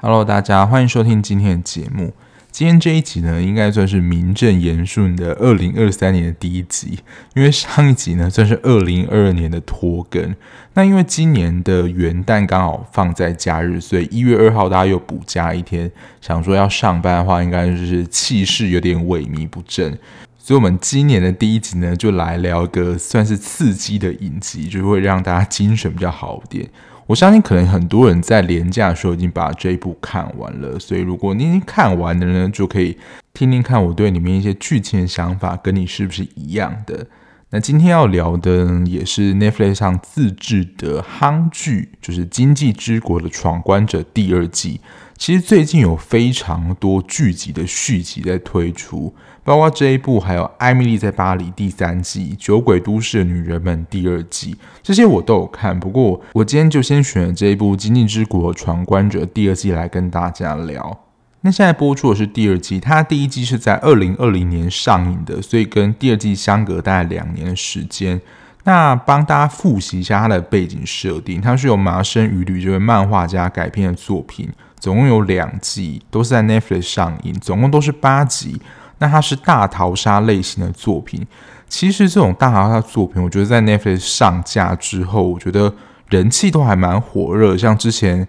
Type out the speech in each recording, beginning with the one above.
Hello，大家欢迎收听今天的节目。今天这一集呢，应该算是名正言顺的二零二三年的第一集，因为上一集呢算是二零二二年的拖更。那因为今年的元旦刚好放在假日，所以一月二号大家又补加一天，想说要上班的话，应该就是气势有点萎靡不振。所以，我们今年的第一集呢，就来聊一个算是刺激的影集，就会让大家精神比较好一点。我相信可能很多人在廉价的时候已经把这一部看完了，所以如果你已经看完了呢，就可以听听看我对里面一些剧情的想法，跟你是不是一样的。那今天要聊的也是 Netflix 上自制的夯剧，就是《经济之国的闯关者》第二季。其实最近有非常多剧集的续集在推出，包括这一部，还有《艾蜜莉在巴黎》第三季，《酒鬼都市的女人们》第二季，这些我都有看。不过我今天就先选了这一部《今际之国的闯关者》第二季来跟大家聊。那现在播出的是第二季，它第一季是在二零二零年上映的，所以跟第二季相隔大概两年的时间。那帮大家复习一下它的背景设定，它是由麻生羽吕这位漫画家改编的作品。总共有两季，都是在 Netflix 上映，总共都是八集。那它是大逃杀类型的作品。其实这种大逃杀作品，我觉得在 Netflix 上架之后，我觉得人气都还蛮火热。像之前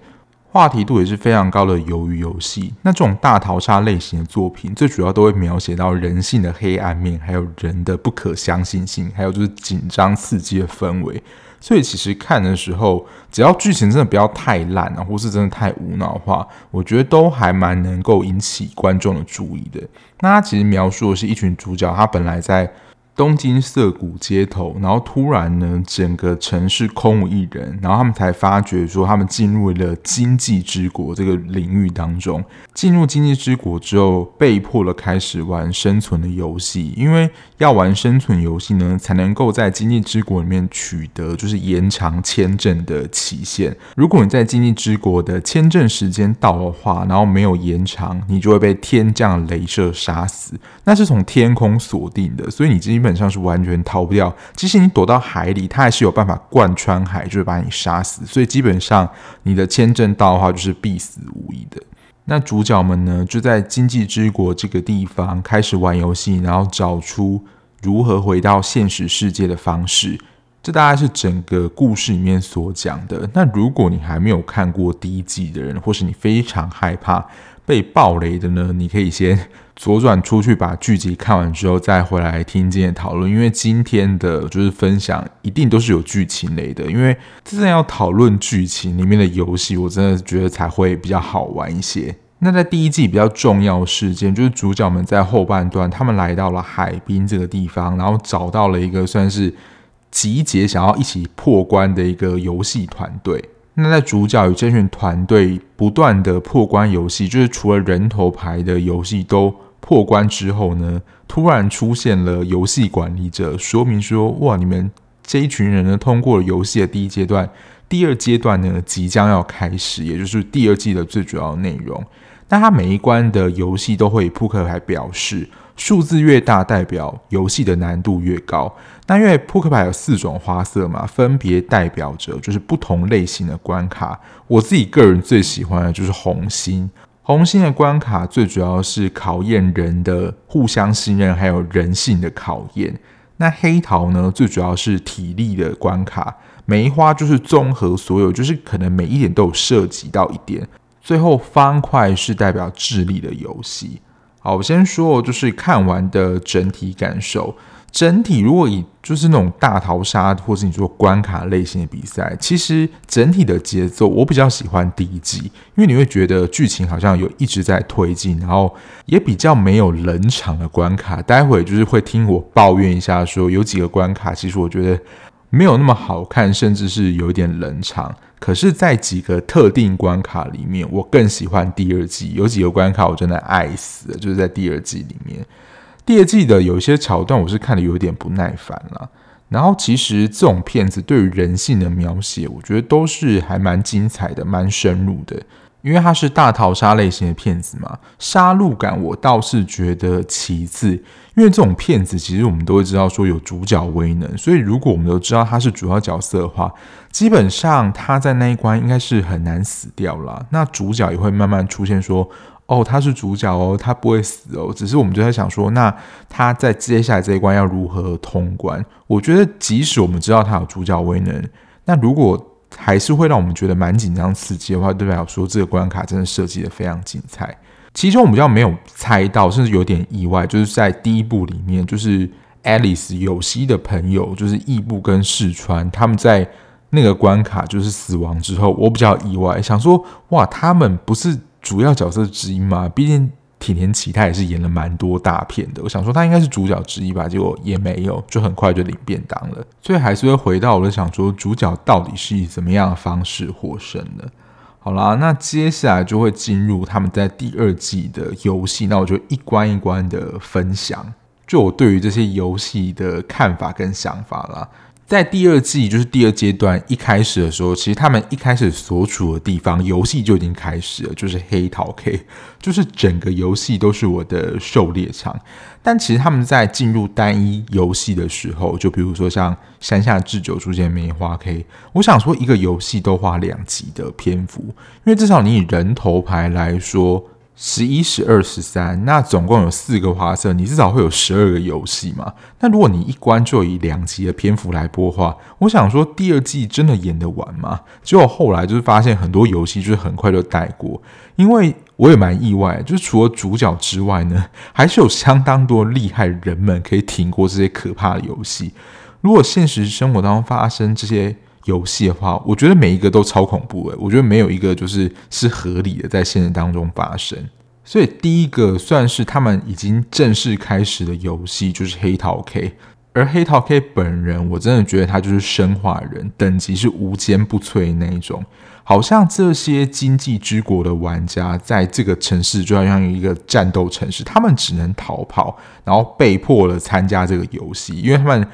话题度也是非常高的《鱿鱼游戏》，那这种大逃杀类型的作品，最主要都会描写到人性的黑暗面，还有人的不可相信性，还有就是紧张刺激的氛围。所以其实看的时候，只要剧情真的不要太烂啊，或是真的太无脑的话，我觉得都还蛮能够引起观众的注意的。那他其实描述的是一群主角，他本来在。东京涩谷街头，然后突然呢，整个城市空无一人，然后他们才发觉说，他们进入了经济之国这个领域当中。进入经济之国之后，被迫了开始玩生存的游戏，因为要玩生存游戏呢，才能够在经济之国里面取得就是延长签证的期限。如果你在经济之国的签证时间到的话，然后没有延长，你就会被天降镭射杀死。那是从天空锁定的，所以你基本上是完全逃不掉。即使你躲到海里，它还是有办法贯穿海，就是把你杀死。所以基本上你的签证到的话，就是必死无疑的。那主角们呢，就在经济之国这个地方开始玩游戏，然后找出如何回到现实世界的方式。这大概是整个故事里面所讲的。那如果你还没有看过第一季的人，或是你非常害怕被爆雷的呢，你可以先左转出去，把剧集看完之后再回来听今天讨论。因为今天的就是分享，一定都是有剧情类的。因为真正要讨论剧情里面的游戏，我真的觉得才会比较好玩一些。那在第一季比较重要的事件，就是主角们在后半段，他们来到了海滨这个地方，然后找到了一个算是。集结想要一起破关的一个游戏团队。那在主角与这群团队不断的破关游戏，就是除了人头牌的游戏都破关之后呢，突然出现了游戏管理者，说明说：哇，你们这一群人呢，通过了游戏的第一阶段，第二阶段呢即将要开始，也就是第二季的最主要内容。那他每一关的游戏都会以扑克牌表示。数字越大，代表游戏的难度越高。那因为扑克牌有四种花色嘛，分别代表着就是不同类型的关卡。我自己个人最喜欢的就是红心。红心的关卡最主要是考验人的互相信任，还有人性的考验。那黑桃呢，最主要是体力的关卡。梅花就是综合所有，就是可能每一点都有涉及到一点。最后方块是代表智力的游戏。好，我先说，就是看完的整体感受。整体如果以就是那种大逃杀，或是你说关卡类型的比赛，其实整体的节奏我比较喜欢第一季，因为你会觉得剧情好像有一直在推进，然后也比较没有冷场的关卡。待会就是会听我抱怨一下，说有几个关卡，其实我觉得。没有那么好看，甚至是有一点冷场。可是，在几个特定关卡里面，我更喜欢第二季。有几个关卡我真的爱死了，就是在第二季里面。第二季的有一些桥段，我是看得有点不耐烦了。然后，其实这种片子对于人性的描写，我觉得都是还蛮精彩的，蛮深入的。因为它是大逃杀类型的片子嘛，杀戮感我倒是觉得其次，因为这种片子其实我们都会知道说有主角威能，所以如果我们都知道他是主要角色的话，基本上他在那一关应该是很难死掉啦。那主角也会慢慢出现说，哦，他是主角哦，他不会死哦，只是我们就在想说，那他在接下来这一关要如何通关？我觉得即使我们知道他有主角威能，那如果还是会让我们觉得蛮紧张刺激的话，代表说这个关卡真的设计得非常精彩。其中我们比较没有猜到，甚至有点意外，就是在第一部里面，就是 Alice 有希的朋友，就是义步跟世川，他们在那个关卡就是死亡之后，我比较意外，想说哇，他们不是主要角色之一吗？毕竟。铁田启他也是演了蛮多大片的，我想说他应该是主角之一吧，结果也没有，就很快就领便当了。所以还是会回到我就想说，主角到底是以怎么样的方式获胜的？好啦，那接下来就会进入他们在第二季的游戏，那我就一关一关的分享，就我对于这些游戏的看法跟想法啦。在第二季，就是第二阶段一开始的时候，其实他们一开始所处的地方，游戏就已经开始了，就是黑桃 K，就是整个游戏都是我的狩猎场。但其实他们在进入单一游戏的时候，就比如说像山下智久出现梅花 K，我想说一个游戏都花两集的篇幅，因为至少你以人头牌来说。十一、十二、十三，那总共有四个花色，你至少会有十二个游戏嘛？那如果你一关就以两集的篇幅来播的话，我想说第二季真的演得完吗？结果后来就是发现很多游戏就是很快就带过，因为我也蛮意外，就是除了主角之外呢，还是有相当多厉害人们可以挺过这些可怕的游戏。如果现实生活当中发生这些。游戏的话，我觉得每一个都超恐怖诶，我觉得没有一个就是是合理的在现实当中发生。所以第一个算是他们已经正式开始的游戏，就是黑桃 K。而黑桃 K 本人，我真的觉得他就是生化人，等级是无坚不摧那一种。好像这些经济之国的玩家在这个城市就好像一个战斗城市，他们只能逃跑，然后被迫了参加这个游戏，因为他们。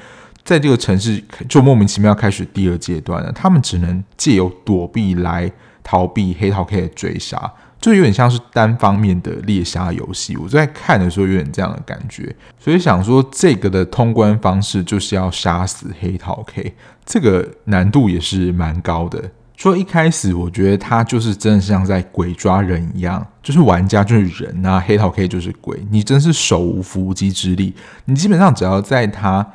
在这个城市就莫名其妙开始第二阶段了，他们只能借由躲避来逃避黑桃 K 的追杀，就有点像是单方面的猎杀游戏。我在看的时候有点这样的感觉，所以想说这个的通关方式就是要杀死黑桃 K，这个难度也是蛮高的。说一开始我觉得他就是真的像在鬼抓人一样，就是玩家就是人啊，黑桃 K 就是鬼，你真是手无缚鸡之力，你基本上只要在他。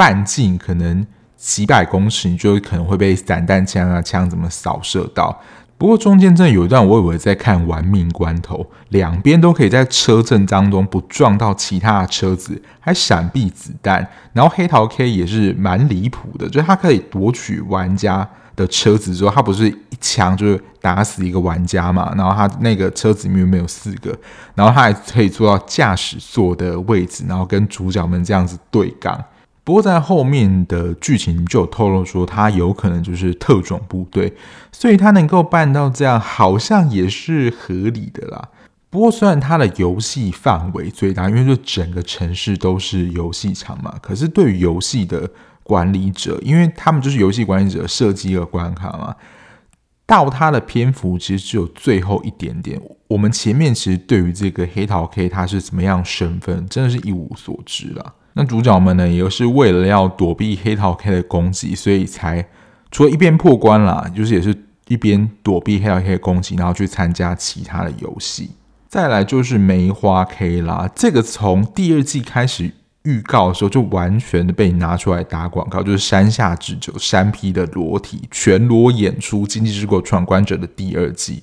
半径可能几百公尺，你就可能会被散弹枪啊枪怎么扫射到。不过中间真的有一段，我以为在看玩命关头，两边都可以在车阵当中不撞到其他的车子，还闪避子弹。然后黑桃 K 也是蛮离谱的，就是他可以夺取玩家的车子之后，他不是一枪就是打死一个玩家嘛？然后他那个车子里面没有四个，然后他还可以坐到驾驶座的位置，然后跟主角们这样子对杠。不过在后面的剧情就有透露说，他有可能就是特种部队，所以他能够办到这样，好像也是合理的啦。不过虽然他的游戏范围最大，因为就整个城市都是游戏场嘛，可是对于游戏的管理者，因为他们就是游戏管理者设计一个关卡嘛，到他的篇幅其实只有最后一点点。我们前面其实对于这个黑桃 K 他是怎么样身份，真的是一无所知啦。那主角们呢，也是为了要躲避黑桃 K 的攻击，所以才除了一边破关啦，就是也是一边躲避黑桃 K 的攻击，然后去参加其他的游戏。再来就是梅花 K 啦，这个从第二季开始预告的时候就完全的被拿出来打广告，就是山下智久山 P 的裸体全裸演出《经济之国闯关者》的第二季。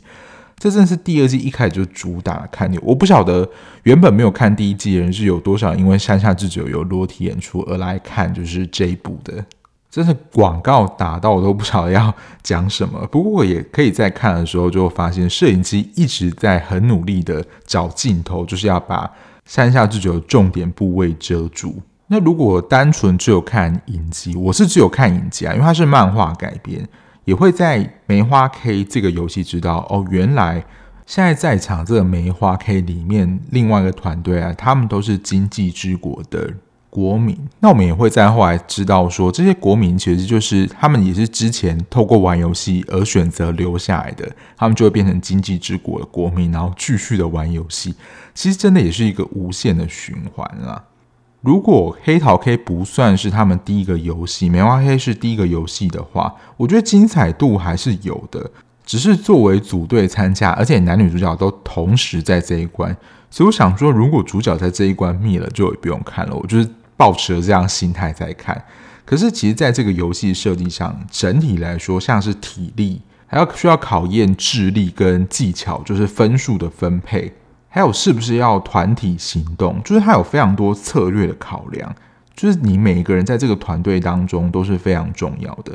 这真是第二季一开始就主打看点，我不晓得原本没有看第一季的人是有多少，因为山下智久有裸体演出而来看，就是这一部的，真是广告打到我都不晓得要讲什么。不过我也可以在看的时候就发现，摄影机一直在很努力的找镜头，就是要把山下智久的重点部位遮住。那如果单纯只有看影集，我是只有看影集啊，因为它是漫画改编。也会在梅花 K 这个游戏知道哦，原来现在在场这个梅花 K 里面另外一个团队啊，他们都是经济之国的国民。那我们也会在后来知道说，这些国民其实就是他们也是之前透过玩游戏而选择留下来的，他们就会变成经济之国的国民，然后继续的玩游戏。其实真的也是一个无限的循环啊。如果黑桃 K 不算是他们第一个游戏，梅花黑是第一个游戏的话，我觉得精彩度还是有的。只是作为组队参加，而且男女主角都同时在这一关，所以我想说，如果主角在这一关灭了，就也不用看了。我就是抱持了这样心态在看。可是其实，在这个游戏设计上，整体来说，像是体力，还要需要考验智力跟技巧，就是分数的分配。还有是不是要团体行动？就是它有非常多策略的考量，就是你每一个人在这个团队当中都是非常重要的。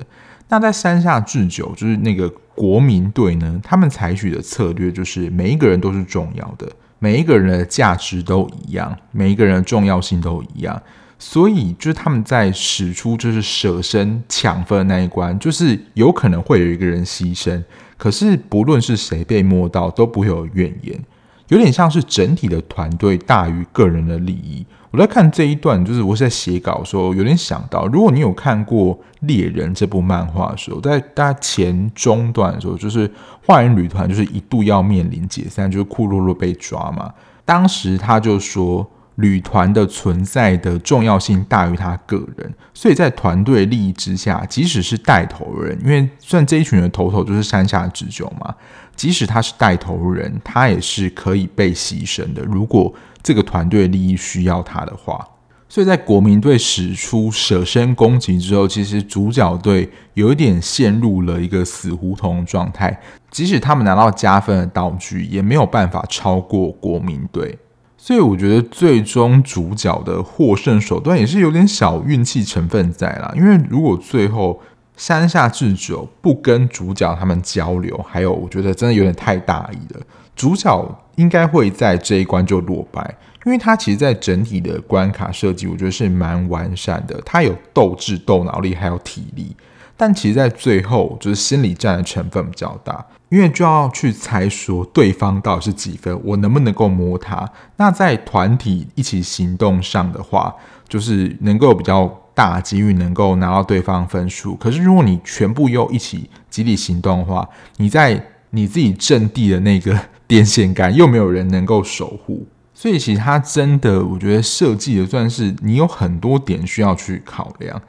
那在山下智久，就是那个国民队呢，他们采取的策略就是每一个人都是重要的，每一个人的价值都一样，每一个人的重要性都一样，所以就是他们在使出就是舍身抢分的那一关，就是有可能会有一个人牺牲，可是不论是谁被摸到，都不会有怨言。有点像是整体的团队大于个人的利益。我在看这一段，就是我是在写稿的时候，有点想到，如果你有看过《猎人》这部漫画的时候，在大家前中段的时候，就是坏人旅团就是一度要面临解散，就是库洛洛被抓嘛。当时他就说，旅团的存在的重要性大于他个人，所以在团队利益之下，即使是带头人，因为算这一群人的头头就是山下智久嘛。即使他是带头人，他也是可以被牺牲的。如果这个团队利益需要他的话，所以在国民队使出舍身攻击之后，其实主角队有一点陷入了一个死胡同状态。即使他们拿到加分的道具，也没有办法超过国民队。所以我觉得最终主角的获胜手段也是有点小运气成分在啦。因为如果最后山下智久不跟主角他们交流，还有我觉得真的有点太大意了。主角应该会在这一关就落败，因为他其实，在整体的关卡设计，我觉得是蛮完善的。他有斗智、斗脑力，还有体力，但其实，在最后就是心理战的成分比较大，因为就要去猜说对方到底是几分，我能不能够摸他。那在团体一起行动上的话，就是能够比较。大机遇能够拿到对方分数，可是如果你全部又一起集体行动的话，你在你自己阵地的那个电线杆又没有人能够守护，所以其实它真的，我觉得设计的算是你有很多点需要去考量。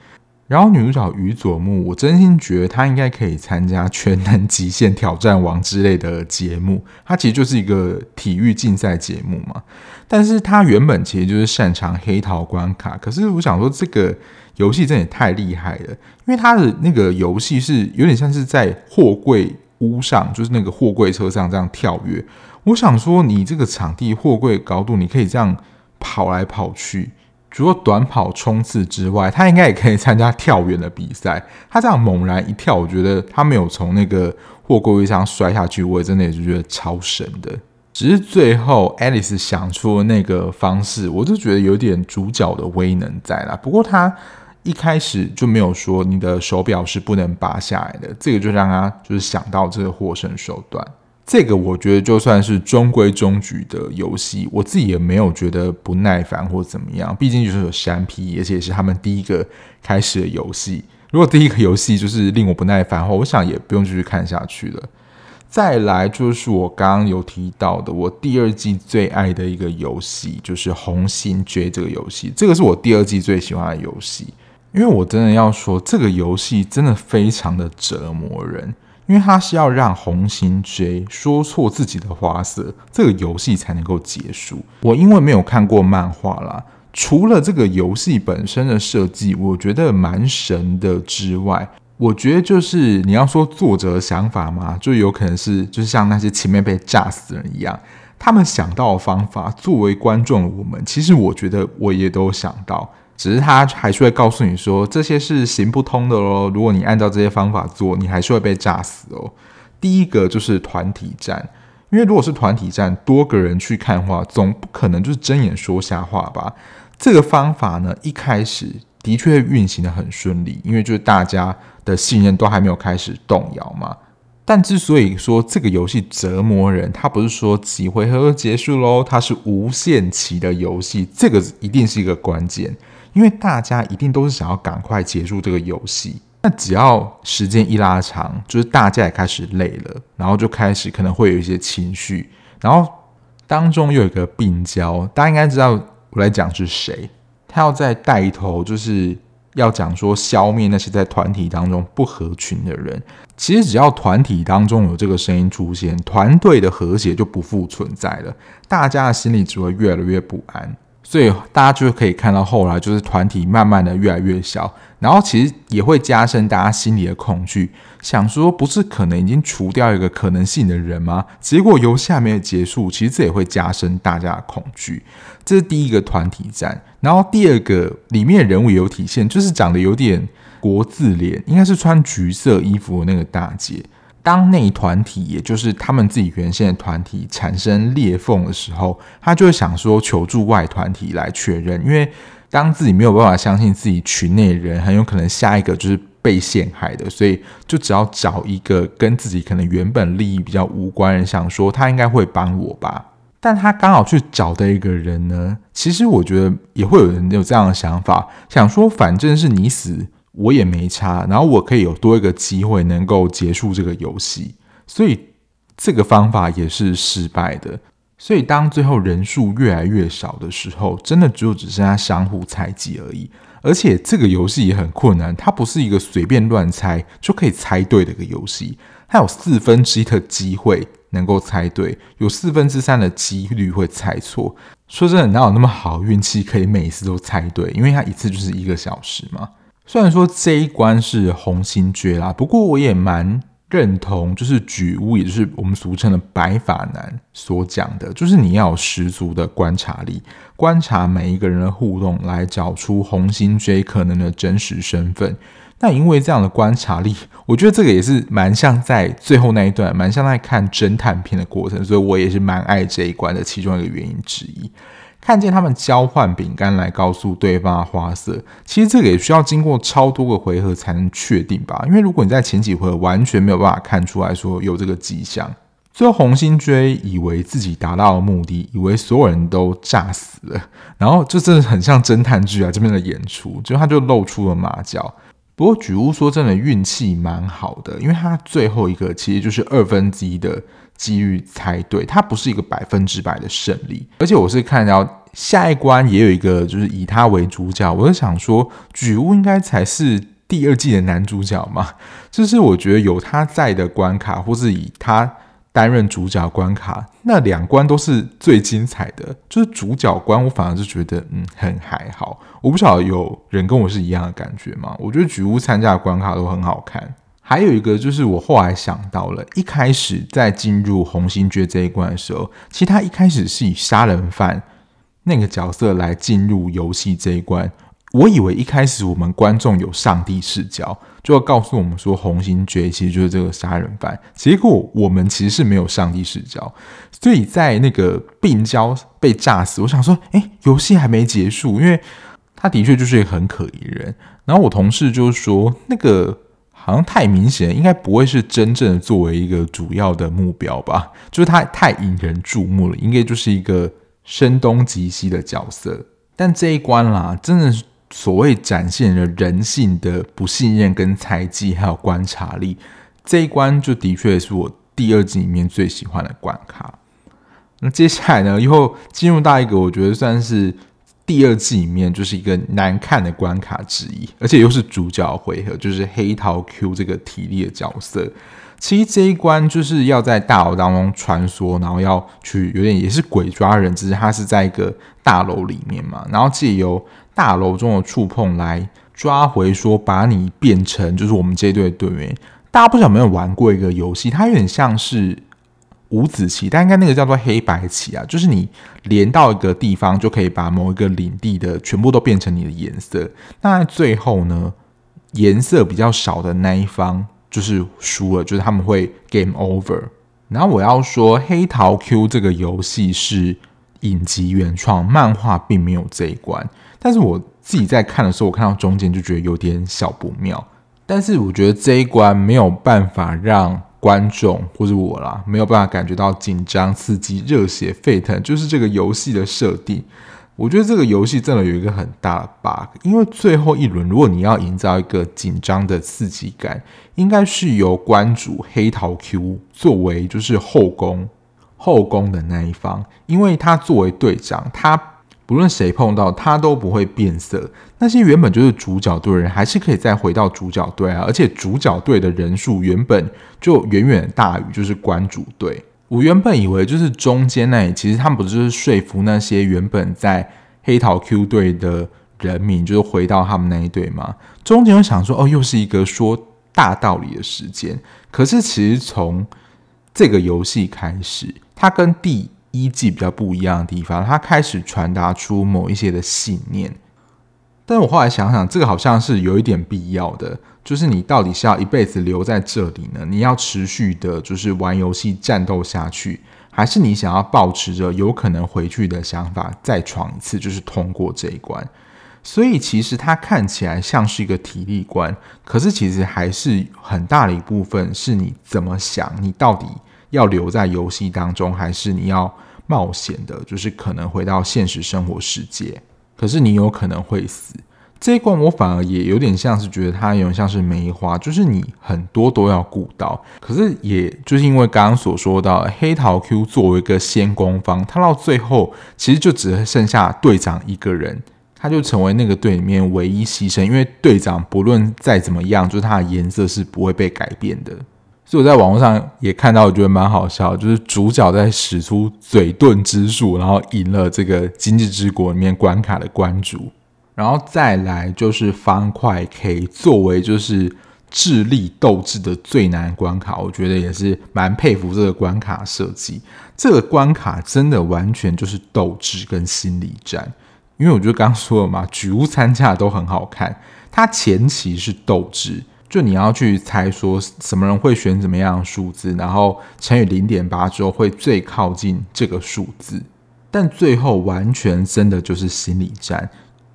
然后女主角宇佐木，我真心觉得她应该可以参加全能极限挑战王之类的节目，它其实就是一个体育竞赛节目嘛。但是她原本其实就是擅长黑桃关卡，可是我想说这个游戏真的也太厉害了，因为它的那个游戏是有点像是在货柜屋上，就是那个货柜车上这样跳跃。我想说，你这个场地货柜高度，你可以这样跑来跑去。除了短跑冲刺之外，他应该也可以参加跳远的比赛。他这样猛然一跳，我觉得他没有从那个货柜位上摔下去，我也真的也是觉得超神的。只是最后 Alice 想出的那个方式，我就觉得有点主角的威能在啦。不过他一开始就没有说你的手表是不能拔下来的，这个就让他就是想到这个获胜手段。这个我觉得就算是中规中矩的游戏，我自己也没有觉得不耐烦或怎么样。毕竟就是有山 P，而且是他们第一个开始的游戏。如果第一个游戏就是令我不耐烦的话，我想也不用继续看下去了。再来就是我刚刚有提到的，我第二季最爱的一个游戏就是《红心追》这个游戏。这个是我第二季最喜欢的游戏，因为我真的要说，这个游戏真的非常的折磨人。因为他是要让红心 J 说错自己的花色，这个游戏才能够结束。我因为没有看过漫画啦，除了这个游戏本身的设计，我觉得蛮神的之外，我觉得就是你要说作者的想法嘛，就有可能是就是像那些前面被炸死的人一样，他们想到的方法，作为观众的我们，其实我觉得我也都想到。只是他还是会告诉你说，这些是行不通的喽。如果你按照这些方法做，你还是会被炸死哦。第一个就是团体战，因为如果是团体战，多个人去看话，总不可能就是睁眼说瞎话吧？这个方法呢，一开始的确运行得很顺利，因为就是大家的信任都还没有开始动摇嘛。但之所以说这个游戏折磨人，它不是说几回合就结束喽，它是无限期的游戏，这个一定是一个关键，因为大家一定都是想要赶快结束这个游戏。那只要时间一拉长，就是大家也开始累了，然后就开始可能会有一些情绪，然后当中又有一个病娇，大家应该知道我来讲是谁，他要在带头，就是要讲说消灭那些在团体当中不合群的人。其实只要团体当中有这个声音出现，团队的和谐就不复存在了，大家的心里只会越来越不安。所以大家就可以看到后来就是团体慢慢的越来越小，然后其实也会加深大家心里的恐惧，想说不是可能已经除掉一个可能性的人吗？结果游戏还没有结束，其实这也会加深大家的恐惧。这是第一个团体战，然后第二个里面人物也有体现，就是长得有点国字脸，应该是穿橘色衣服的那个大姐。当内团体，也就是他们自己原先的团体产生裂缝的时候，他就会想说求助外团体来确认，因为当自己没有办法相信自己群内人，很有可能下一个就是被陷害的，所以就只要找一个跟自己可能原本利益比较无关人，想说他应该会帮我吧。但他刚好去找的一个人呢，其实我觉得也会有人有这样的想法，想说反正是你死。我也没差，然后我可以有多一个机会能够结束这个游戏，所以这个方法也是失败的。所以当最后人数越来越少的时候，真的就只剩下相互猜忌而已。而且这个游戏也很困难，它不是一个随便乱猜就可以猜对的一个游戏，它有四分之一的机会能够猜对，有四分之三的几率会猜错。说真的，哪有那么好运气可以每一次都猜对？因为它一次就是一个小时嘛。虽然说这一关是红心诀啦，不过我也蛮认同，就是举屋，也就是我们俗称的白发男所讲的，就是你要有十足的观察力，观察每一个人的互动，来找出红心诀可能的真实身份。那因为这样的观察力，我觉得这个也是蛮像在最后那一段，蛮像在看侦探片的过程，所以我也是蛮爱这一关的其中一个原因之一。看见他们交换饼干来告诉对方的花色，其实这个也需要经过超多个回合才能确定吧？因为如果你在前几回合完全没有办法看出来说有这个迹象，最后红心追以为自己达到了目的，以为所有人都诈死了，然后这真的很像侦探剧啊！这边的演出，就他就露出了马脚。不过举屋说真的运气蛮好的，因为他最后一个其实就是二分之一的。机遇猜对，他不是一个百分之百的胜利。而且我是看到下一关也有一个，就是以他为主角。我就想说，举屋应该才是第二季的男主角嘛？就是我觉得有他在的关卡，或是以他担任主角关卡，那两关都是最精彩的。就是主角关，我反而是觉得嗯很还好。我不晓得有人跟我是一样的感觉吗？我觉得举屋参加的关卡都很好看。还有一个就是我后来想到了，一开始在进入红心诀这一关的时候，其实他一开始是以杀人犯那个角色来进入游戏这一关。我以为一开始我们观众有上帝视角，就要告诉我们说红心诀其实就是这个杀人犯。结果我们其实是没有上帝视角，所以在那个病娇被炸死，我想说，诶，游戏还没结束，因为他的确就是一个很可疑人。然后我同事就说那个。好像太明显，应该不会是真正的作为一个主要的目标吧？就是他太引人注目了，应该就是一个声东击西的角色。但这一关啦，真的是所谓展现了人性的不信任、跟猜忌，还有观察力。这一关就的确是我第二季里面最喜欢的关卡。那接下来呢，又进入到一个我觉得算是。第二季里面就是一个难看的关卡之一，而且又是主角回合，就是黑桃 Q 这个体力的角色。其实这一关就是要在大楼当中穿梭，然后要去有点也是鬼抓人，只是他是在一个大楼里面嘛，然后借由大楼中的触碰来抓回，说把你变成就是我们这一队的队员。大家不知道有没有玩过一个游戏，它有点像是。五子棋，但应该那个叫做黑白棋啊，就是你连到一个地方，就可以把某一个领地的全部都变成你的颜色。那最后呢，颜色比较少的那一方就是输了，就是他们会 game over。然后我要说，黑桃 Q 这个游戏是影集原创，漫画并没有这一关。但是我自己在看的时候，我看到中间就觉得有点小不妙。但是我觉得这一关没有办法让。观众或者我啦，没有办法感觉到紧张、刺激、热血沸腾，就是这个游戏的设定。我觉得这个游戏真的有一个很大的 bug，因为最后一轮，如果你要营造一个紧张的刺激感，应该是由关主黑桃 Q 作为就是后宫后宫的那一方，因为他作为队长，他不论谁碰到他都不会变色。那些原本就是主角队的人，还是可以再回到主角队啊，而且主角队的人数原本就远远大于就是关主队。我原本以为就是中间那里，其实他们不就是说服那些原本在黑桃 Q 队的人民，就是回到他们那一队吗？中间又想说，哦，又是一个说大道理的时间。可是其实从这个游戏开始，它跟第一季比较不一样的地方，它开始传达出某一些的信念。但我后来想想，这个好像是有一点必要的。就是你到底是要一辈子留在这里呢？你要持续的，就是玩游戏战斗下去，还是你想要保持着有可能回去的想法，再闯一次，就是通过这一关？所以其实它看起来像是一个体力关，可是其实还是很大的一部分是你怎么想，你到底要留在游戏当中，还是你要冒险的，就是可能回到现实生活世界，可是你有可能会死。这一关我反而也有点像是觉得它有点像是梅花，就是你很多都要顾到，可是也就是因为刚刚所说到黑桃 Q 作为一个先攻方，他到最后其实就只剩下队长一个人，他就成为那个队里面唯一牺牲，因为队长不论再怎么样，就是他的颜色是不会被改变的。所以我在网络上也看到，我觉得蛮好笑，就是主角在使出嘴遁之术，然后赢了这个经济之国里面关卡的关主。然后再来就是方块 K 作为就是智力斗智的最难关卡，我觉得也是蛮佩服这个关卡设计。这个关卡真的完全就是斗智跟心理战，因为我觉得刚刚说了嘛，举屋参加都很好看。它前期是斗智，就你要去猜说什么人会选怎么样的数字，然后乘以零点八之后会最靠近这个数字。但最后完全真的就是心理战。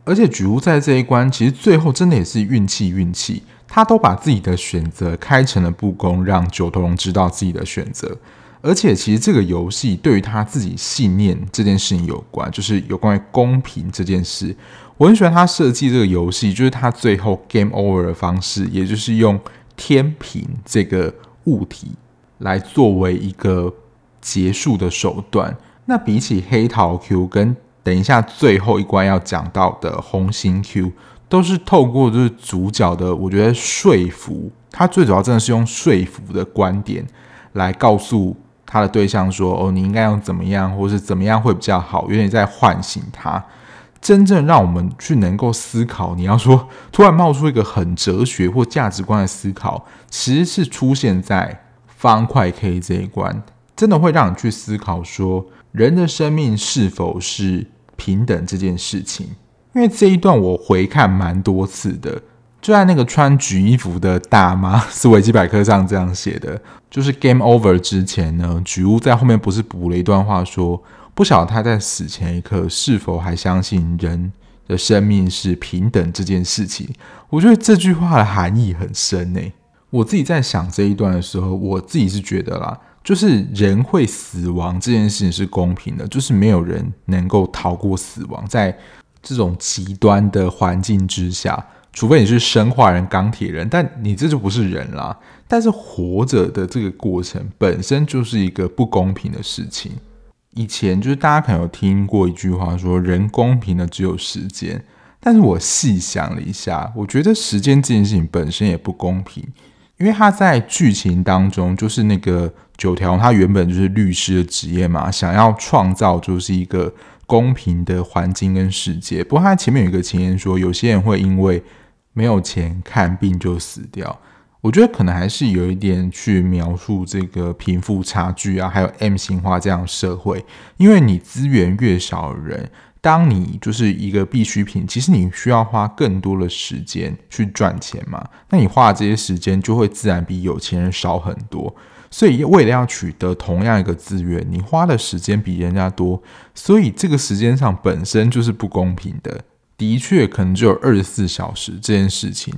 而且举屋在这一关，其实最后真的也是运气运气，他都把自己的选择开成了不公，让九头龙知道自己的选择。而且其实这个游戏对于他自己信念这件事情有关，就是有关于公平这件事。我很喜欢他设计这个游戏，就是他最后 game over 的方式，也就是用天平这个物体来作为一个结束的手段。那比起黑桃 Q 跟等一下，最后一关要讲到的红心 Q 都是透过就是主角的，我觉得说服他最主要真的是用说服的观点来告诉他的对象说：“哦，你应该要怎么样，或是怎么样会比较好。”有点在唤醒他，真正让我们去能够思考。你要说 突然冒出一个很哲学或价值观的思考，其实是出现在方块 K 这一关，真的会让你去思考说。人的生命是否是平等这件事情？因为这一段我回看蛮多次的，就在那个穿橘衣服的大妈思维基百科上这样写的，就是 Game Over 之前呢，橘屋在后面不是补了一段话说，不晓得他在死前一刻是否还相信人的生命是平等这件事情。我觉得这句话的含义很深诶。我自己在想这一段的时候，我自己是觉得啦。就是人会死亡这件事情是公平的，就是没有人能够逃过死亡。在这种极端的环境之下，除非你是生化人、钢铁人，但你这就不是人啦。但是活着的这个过程本身就是一个不公平的事情。以前就是大家可能有听过一句话说，人公平的只有时间。但是我细想了一下，我觉得时间这件事情本身也不公平。因为他在剧情当中，就是那个九条，他原本就是律师的职业嘛，想要创造就是一个公平的环境跟世界。不过他前面有一个情节说，有些人会因为没有钱看病就死掉。我觉得可能还是有一点去描述这个贫富差距啊，还有 M 型化这样社会。因为你资源越少的人。当你就是一个必需品，其实你需要花更多的时间去赚钱嘛？那你花的这些时间就会自然比有钱人少很多。所以为了要取得同样一个资源，你花的时间比人家多，所以这个时间上本身就是不公平的。的确，可能只有二十四小时这件事情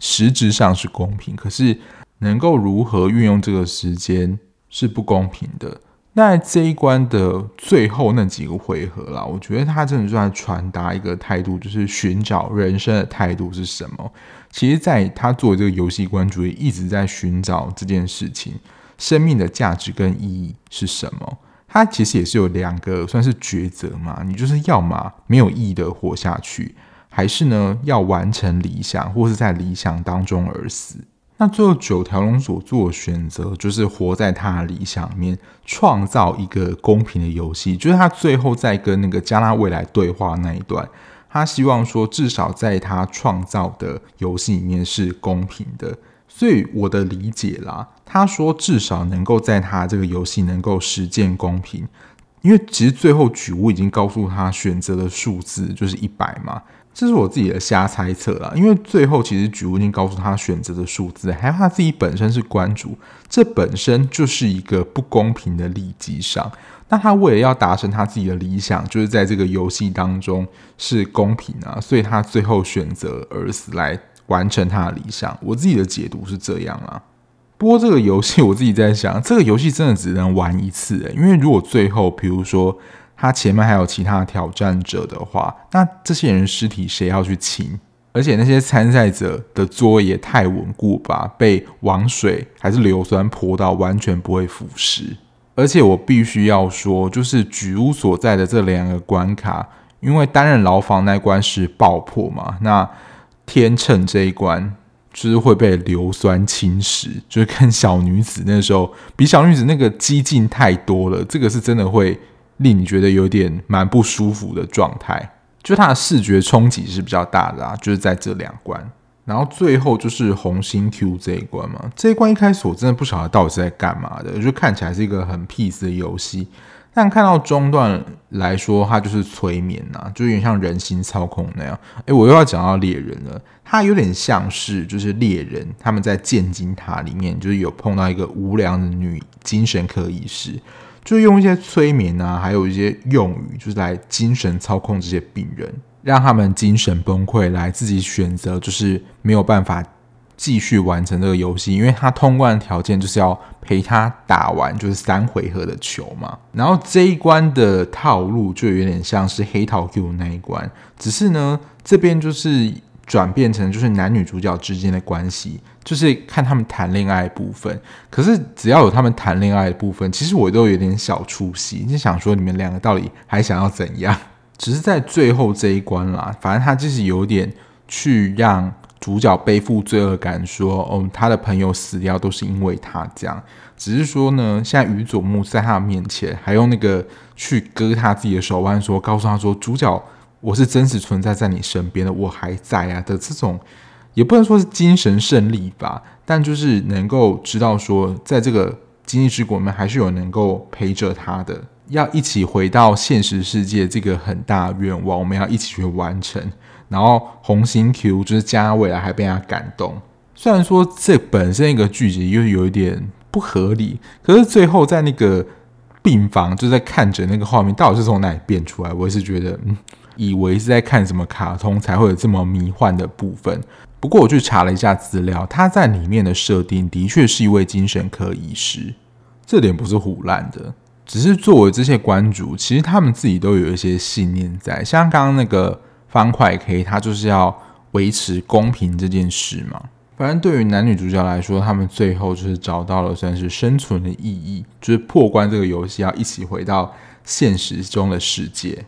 实质上是公平，可是能够如何运用这个时间是不公平的。那这一关的最后那几个回合啦，我觉得他真的是在传达一个态度，就是寻找人生的态度是什么。其实，在他做这个游戏观主义，一直在寻找这件事情，生命的价值跟意义是什么。他其实也是有两个算是抉择嘛，你就是要么没有意义的活下去，还是呢要完成理想，或是在理想当中而死。那最后九条龙所做的选择，就是活在他的理想里面，创造一个公平的游戏。就是他最后在跟那个加纳未来对话那一段，他希望说，至少在他创造的游戏里面是公平的。所以我的理解啦，他说至少能够在他这个游戏能够实践公平，因为其实最后举屋已经告诉他选择的数字就是一百嘛。这是我自己的瞎猜测啦，因为最后其实举屋已经告诉他选择的数字，还有他自己本身是关主，这本身就是一个不公平的利基上。那他为了要达成他自己的理想，就是在这个游戏当中是公平啊，所以他最后选择而死来完成他的理想。我自己的解读是这样啦。不过这个游戏我自己在想，这个游戏真的只能玩一次欸，因为如果最后比如说。他前面还有其他挑战者的话，那这些人尸体谁要去清？而且那些参赛者的座位也太稳固吧，被王水还是硫酸泼到，完全不会腐蚀。而且我必须要说，就是举屋所在的这两个关卡，因为单人牢房那关是爆破嘛，那天秤这一关就是会被硫酸侵蚀，就是跟小女子那时候比小女子那个激进太多了，这个是真的会。令你觉得有点蛮不舒服的状态，就它的视觉冲击是比较大的啊，就是在这两关，然后最后就是红心 Q 这一关嘛，这一关一开始我真的不晓得到底是在干嘛的，就看起来是一个很 peace 的游戏，但看到中段来说，它就是催眠呐、啊，就有点像人形操控那样。哎，我又要讲到猎人了，它有点像是就是猎人他们在剑金塔里面，就是有碰到一个无良的女精神科医师。就用一些催眠啊，还有一些用语，就是来精神操控这些病人，让他们精神崩溃，来自己选择，就是没有办法继续完成这个游戏，因为他通关的条件就是要陪他打完就是三回合的球嘛。然后这一关的套路就有点像是黑桃 Q 那一关，只是呢这边就是。转变成就是男女主角之间的关系，就是看他们谈恋爱部分。可是只要有他们谈恋爱的部分，其实我都有点小出戏，就想说你们两个到底还想要怎样？只是在最后这一关啦，反正他就是有点去让主角背负罪恶感，说哦，他的朋友死掉都是因为他这样。只是说呢，现在宇佐木在他面前还用那个去割他自己的手腕，说告诉他说主角。我是真实存在在你身边的，我还在啊的这种，也不能说是精神胜利吧，但就是能够知道说，在这个经济之国里面，还是有能够陪着他的，要一起回到现实世界这个很大愿望，我们要一起去完成。然后红心 Q 就是加未来还被他感动，虽然说这本身一个剧集又有一点不合理，可是最后在那个病房就在看着那个画面，到底是从哪里变出来，我也是觉得嗯。以为是在看什么卡通才会有这么迷幻的部分。不过我去查了一下资料，他在里面的设定的确是一位精神科医师，这点不是唬烂的。只是作为这些关主，其实他们自己都有一些信念在。像刚刚那个方块 K，他就是要维持公平这件事嘛。反正对于男女主角来说，他们最后就是找到了算是生存的意义，就是破关这个游戏要一起回到现实中的世界。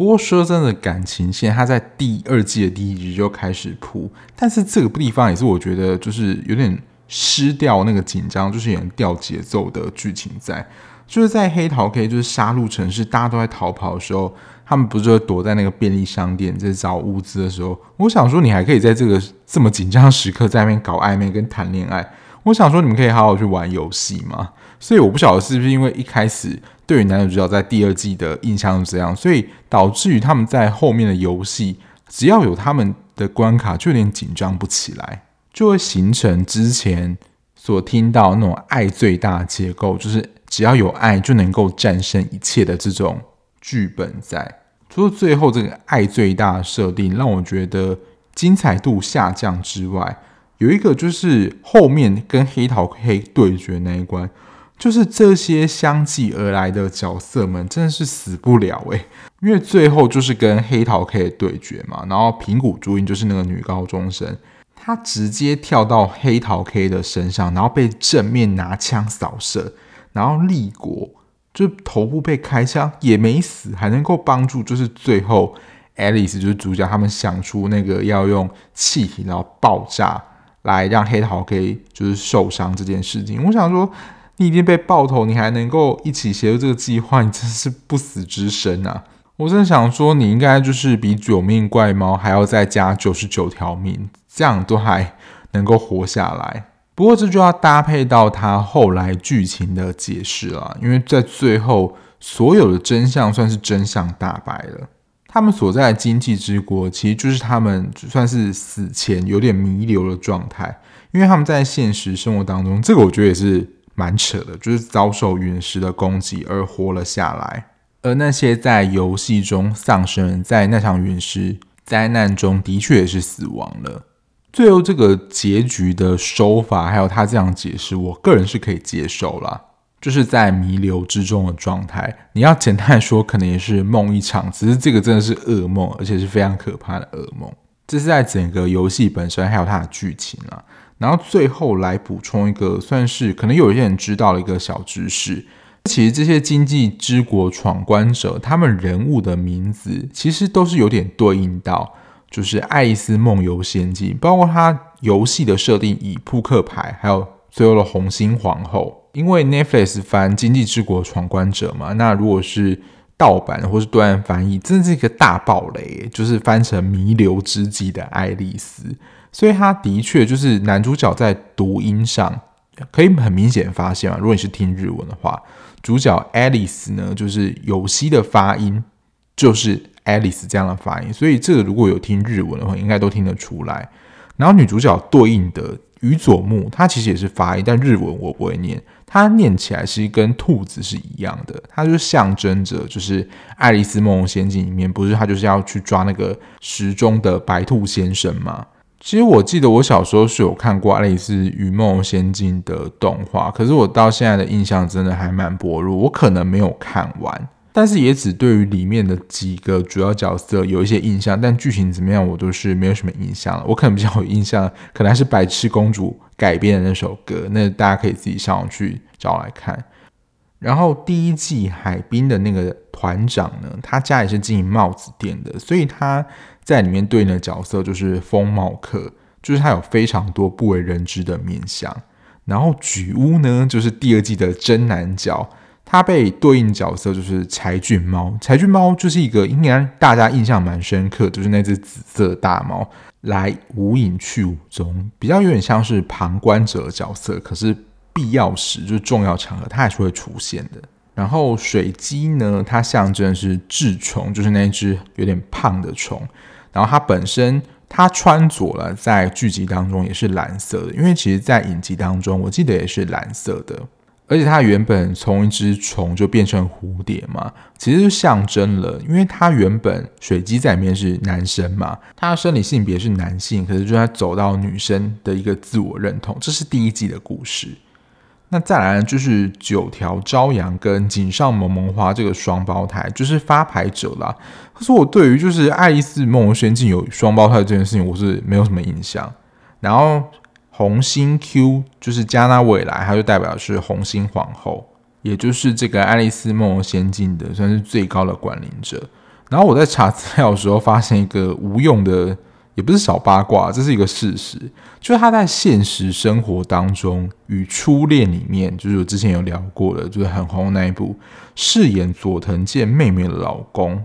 不过说真的，感情线他在第二季的第一集就开始铺，但是这个地方也是我觉得就是有点失掉那个紧张，就是有点掉节奏的剧情在。就是在黑桃 K 就是杀戮城市，大家都在逃跑的时候，他们不是躲在那个便利商店在找物资的时候，我想说你还可以在这个这么紧张时刻在那边搞暧昧跟谈恋爱，我想说你们可以好好去玩游戏嘛。所以我不晓得是不是因为一开始。对于男主角在第二季的印象是这样，所以导致于他们在后面的游戏，只要有他们的关卡，就有点紧张不起来，就会形成之前所听到那种爱最大的结构，就是只要有爱就能够战胜一切的这种剧本在。除了最后这个爱最大的设定让我觉得精彩度下降之外，有一个就是后面跟黑桃 K 对决那一关，就是这些相继而来的角色们真的是死不了诶，因为最后就是跟黑桃 K 对决嘛，然后平谷朱音就是那个女高中生，她直接跳到黑桃 K 的身上，然后被正面拿枪扫射，然后立国。就头部被开枪也没死，还能够帮助，就是最后 Alice 就是主角，他们想出那个要用气体然后爆炸来让黑桃 K 就是受伤这件事情。我想说，你已经被爆头，你还能够一起协助这个计划，你真是不死之身啊！我真的想说，你应该就是比九命怪猫还要再加九十九条命，这样都还能够活下来。不过这就要搭配到他后来剧情的解释了，因为在最后所有的真相算是真相大白了。他们所在的经济之国，其实就是他们算是死前有点弥留的状态，因为他们在现实生活当中，这个我觉得也是蛮扯的，就是遭受陨石的攻击而活了下来，而那些在游戏中丧生，在那场陨石灾难中的确也是死亡了。最后这个结局的手法，还有他这样解释，我个人是可以接受啦。就是在弥留之中的状态，你要简单说，可能也是梦一场，只是这个真的是噩梦，而且是非常可怕的噩梦。这是在整个游戏本身，还有它的剧情啦。然后最后来补充一个，算是可能有一些人知道的一个小知识，其实这些经济之国闯关者，他们人物的名字，其实都是有点对应到。就是《爱丽丝梦游仙境》，包括它游戏的设定，以扑克牌，还有最后的红心皇后。因为 Netflix 翻《经济之国闯关者》嘛，那如果是盗版或是对岸翻译，真的是一个大爆雷，就是翻成弥留之际的爱丽丝。所以他的确就是男主角在读音上可以很明显发现嘛，如果你是听日文的话，主角 Alice 呢，就是有希的发音就是。Alice 这样的发音，所以这个如果有听日文的话，应该都听得出来。然后女主角对应的宇佐木，她其实也是发音，但日文我不会念，她念起来是跟兔子是一样的，它就象征着就是《爱丽丝梦游仙境》里面不是她就是要去抓那个时钟的白兔先生吗？其实我记得我小时候是有看过《爱丽丝与梦仙境》的动画，可是我到现在的印象真的还蛮薄弱，我可能没有看完。但是也只对于里面的几个主要角色有一些印象，但剧情怎么样我都是没有什么印象了。我可能比较有印象，可能还是白痴公主改编的那首歌，那大家可以自己上网去找来看。然后第一季海滨的那个团长呢，他家也是经营帽子店的，所以他在里面对应的角色就是风貌客，就是他有非常多不为人知的面相。然后举屋呢，就是第二季的真男角。他被对应角色就是柴郡猫，柴郡猫就是一个应该大家印象蛮深刻，就是那只紫色大猫，来无影去无踪，比较有点像是旁观者的角色，可是必要时就是重要场合，它还是会出现的。然后水鸡呢，它象征是痔虫，就是那只有点胖的虫。然后它本身它穿着了，在剧集当中也是蓝色的，因为其实在影集当中，我记得也是蓝色的。而且它原本从一只虫就变成蝴蝶嘛，其实就象征了，因为它原本水鸡在里面是男生嘛，他的生理性别是男性，可是就在走到女生的一个自我认同，这是第一季的故事。那再来呢，就是九条朝阳跟井上萌萌花这个双胞胎，就是发牌者啦。可是我对于就是爱丽丝梦游仙境有双胞胎这件事情，我是没有什么印象。然后。红心 Q 就是加纳未来，它就代表是红心皇后，也就是这个《爱丽丝梦游仙境》的算是最高的管理者。然后我在查资料的时候，发现一个无用的，也不是小八卦，这是一个事实，就是他在现实生活当中与初恋里面，就是我之前有聊过的，就是很红那一部，饰演佐藤健妹妹的老公，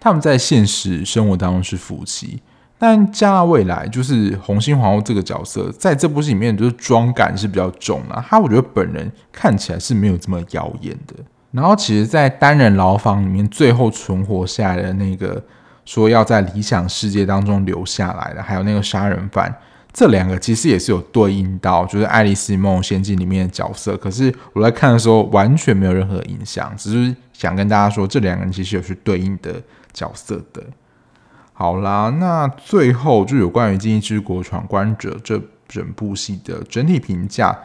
他们在现实生活当中是夫妻。但加纳未来就是红心皇后这个角色，在这部戏里面就是妆感是比较重啊。他我觉得本人看起来是没有这么妖艳的。然后其实，在单人牢房里面最后存活下来的那个，说要在理想世界当中留下来的，还有那个杀人犯，这两个其实也是有对应到，就是《爱丽丝梦游仙境》里面的角色。可是我在看的时候完全没有任何印象，只是想跟大家说，这两个人其实有去对应的角色的。好啦，那最后就有关于《今际之国闯关者》这整部戏的整体评价，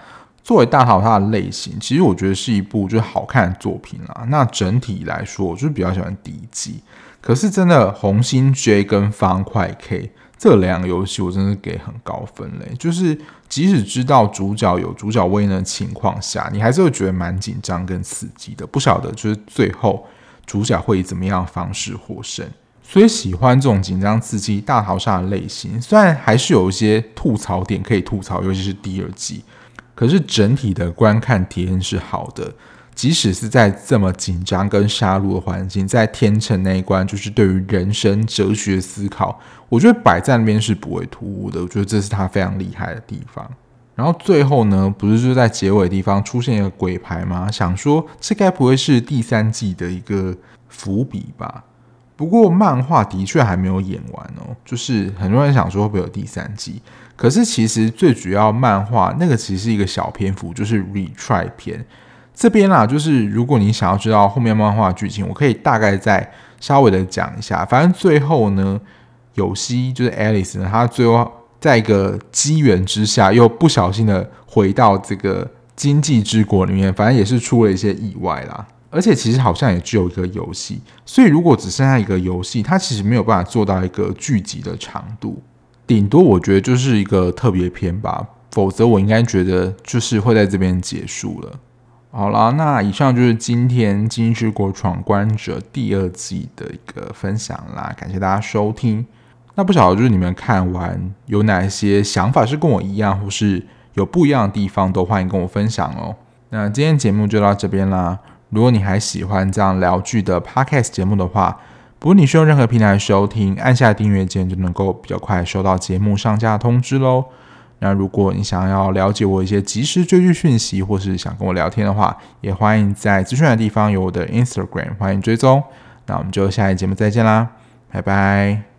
作为大逃杀的类型，其实我觉得是一部就是好看的作品啦。那整体来说，我就是比较喜欢第一季。可是真的，红心 J 跟方块 K 这两个游戏，我真的给很高分嘞。就是即使知道主角有主角位的情况下，你还是会觉得蛮紧张跟刺激的。不晓得就是最后主角会以怎么样方式获胜。所以喜欢这种紧张刺激大逃杀的类型，虽然还是有一些吐槽点可以吐槽，尤其是第二季，可是整体的观看体验是好的。即使是在这么紧张跟杀戮的环境，在天城那一关，就是对于人生哲学思考，我觉得摆在那边是不会突兀的。我觉得这是他非常厉害的地方。然后最后呢，不是就在结尾的地方出现一个鬼牌吗？想说这该不会是第三季的一个伏笔吧？不过漫画的确还没有演完哦，就是很多人想说会不会有第三季，可是其实最主要漫画那个其实是一个小篇幅，就是 retry 篇。这边啦，就是如果你想要知道后面漫画剧情，我可以大概再稍微的讲一下。反正最后呢，有希就是 Alice 呢，她最后在一个机缘之下，又不小心的回到这个经济之国里面，反正也是出了一些意外啦。而且其实好像也只有一个游戏，所以如果只剩下一个游戏，它其实没有办法做到一个剧集的长度，顶多我觉得就是一个特别篇吧。否则我应该觉得就是会在这边结束了。好啦，那以上就是今天《今际之国闯关者》第二季的一个分享啦，感谢大家收听。那不晓得就是你们看完有哪些想法是跟我一样，或是有不一样的地方，都欢迎跟我分享哦。那今天节目就到这边啦。如果你还喜欢这样聊剧的 Podcast 节目的话，不论你是用任何平台收听，按下订阅键就能够比较快收到节目上架通知喽。那如果你想要了解我一些即时追剧讯息，或是想跟我聊天的话，也欢迎在资讯的地方有我的 Instagram，欢迎追踪。那我们就下一节目再见啦，拜拜。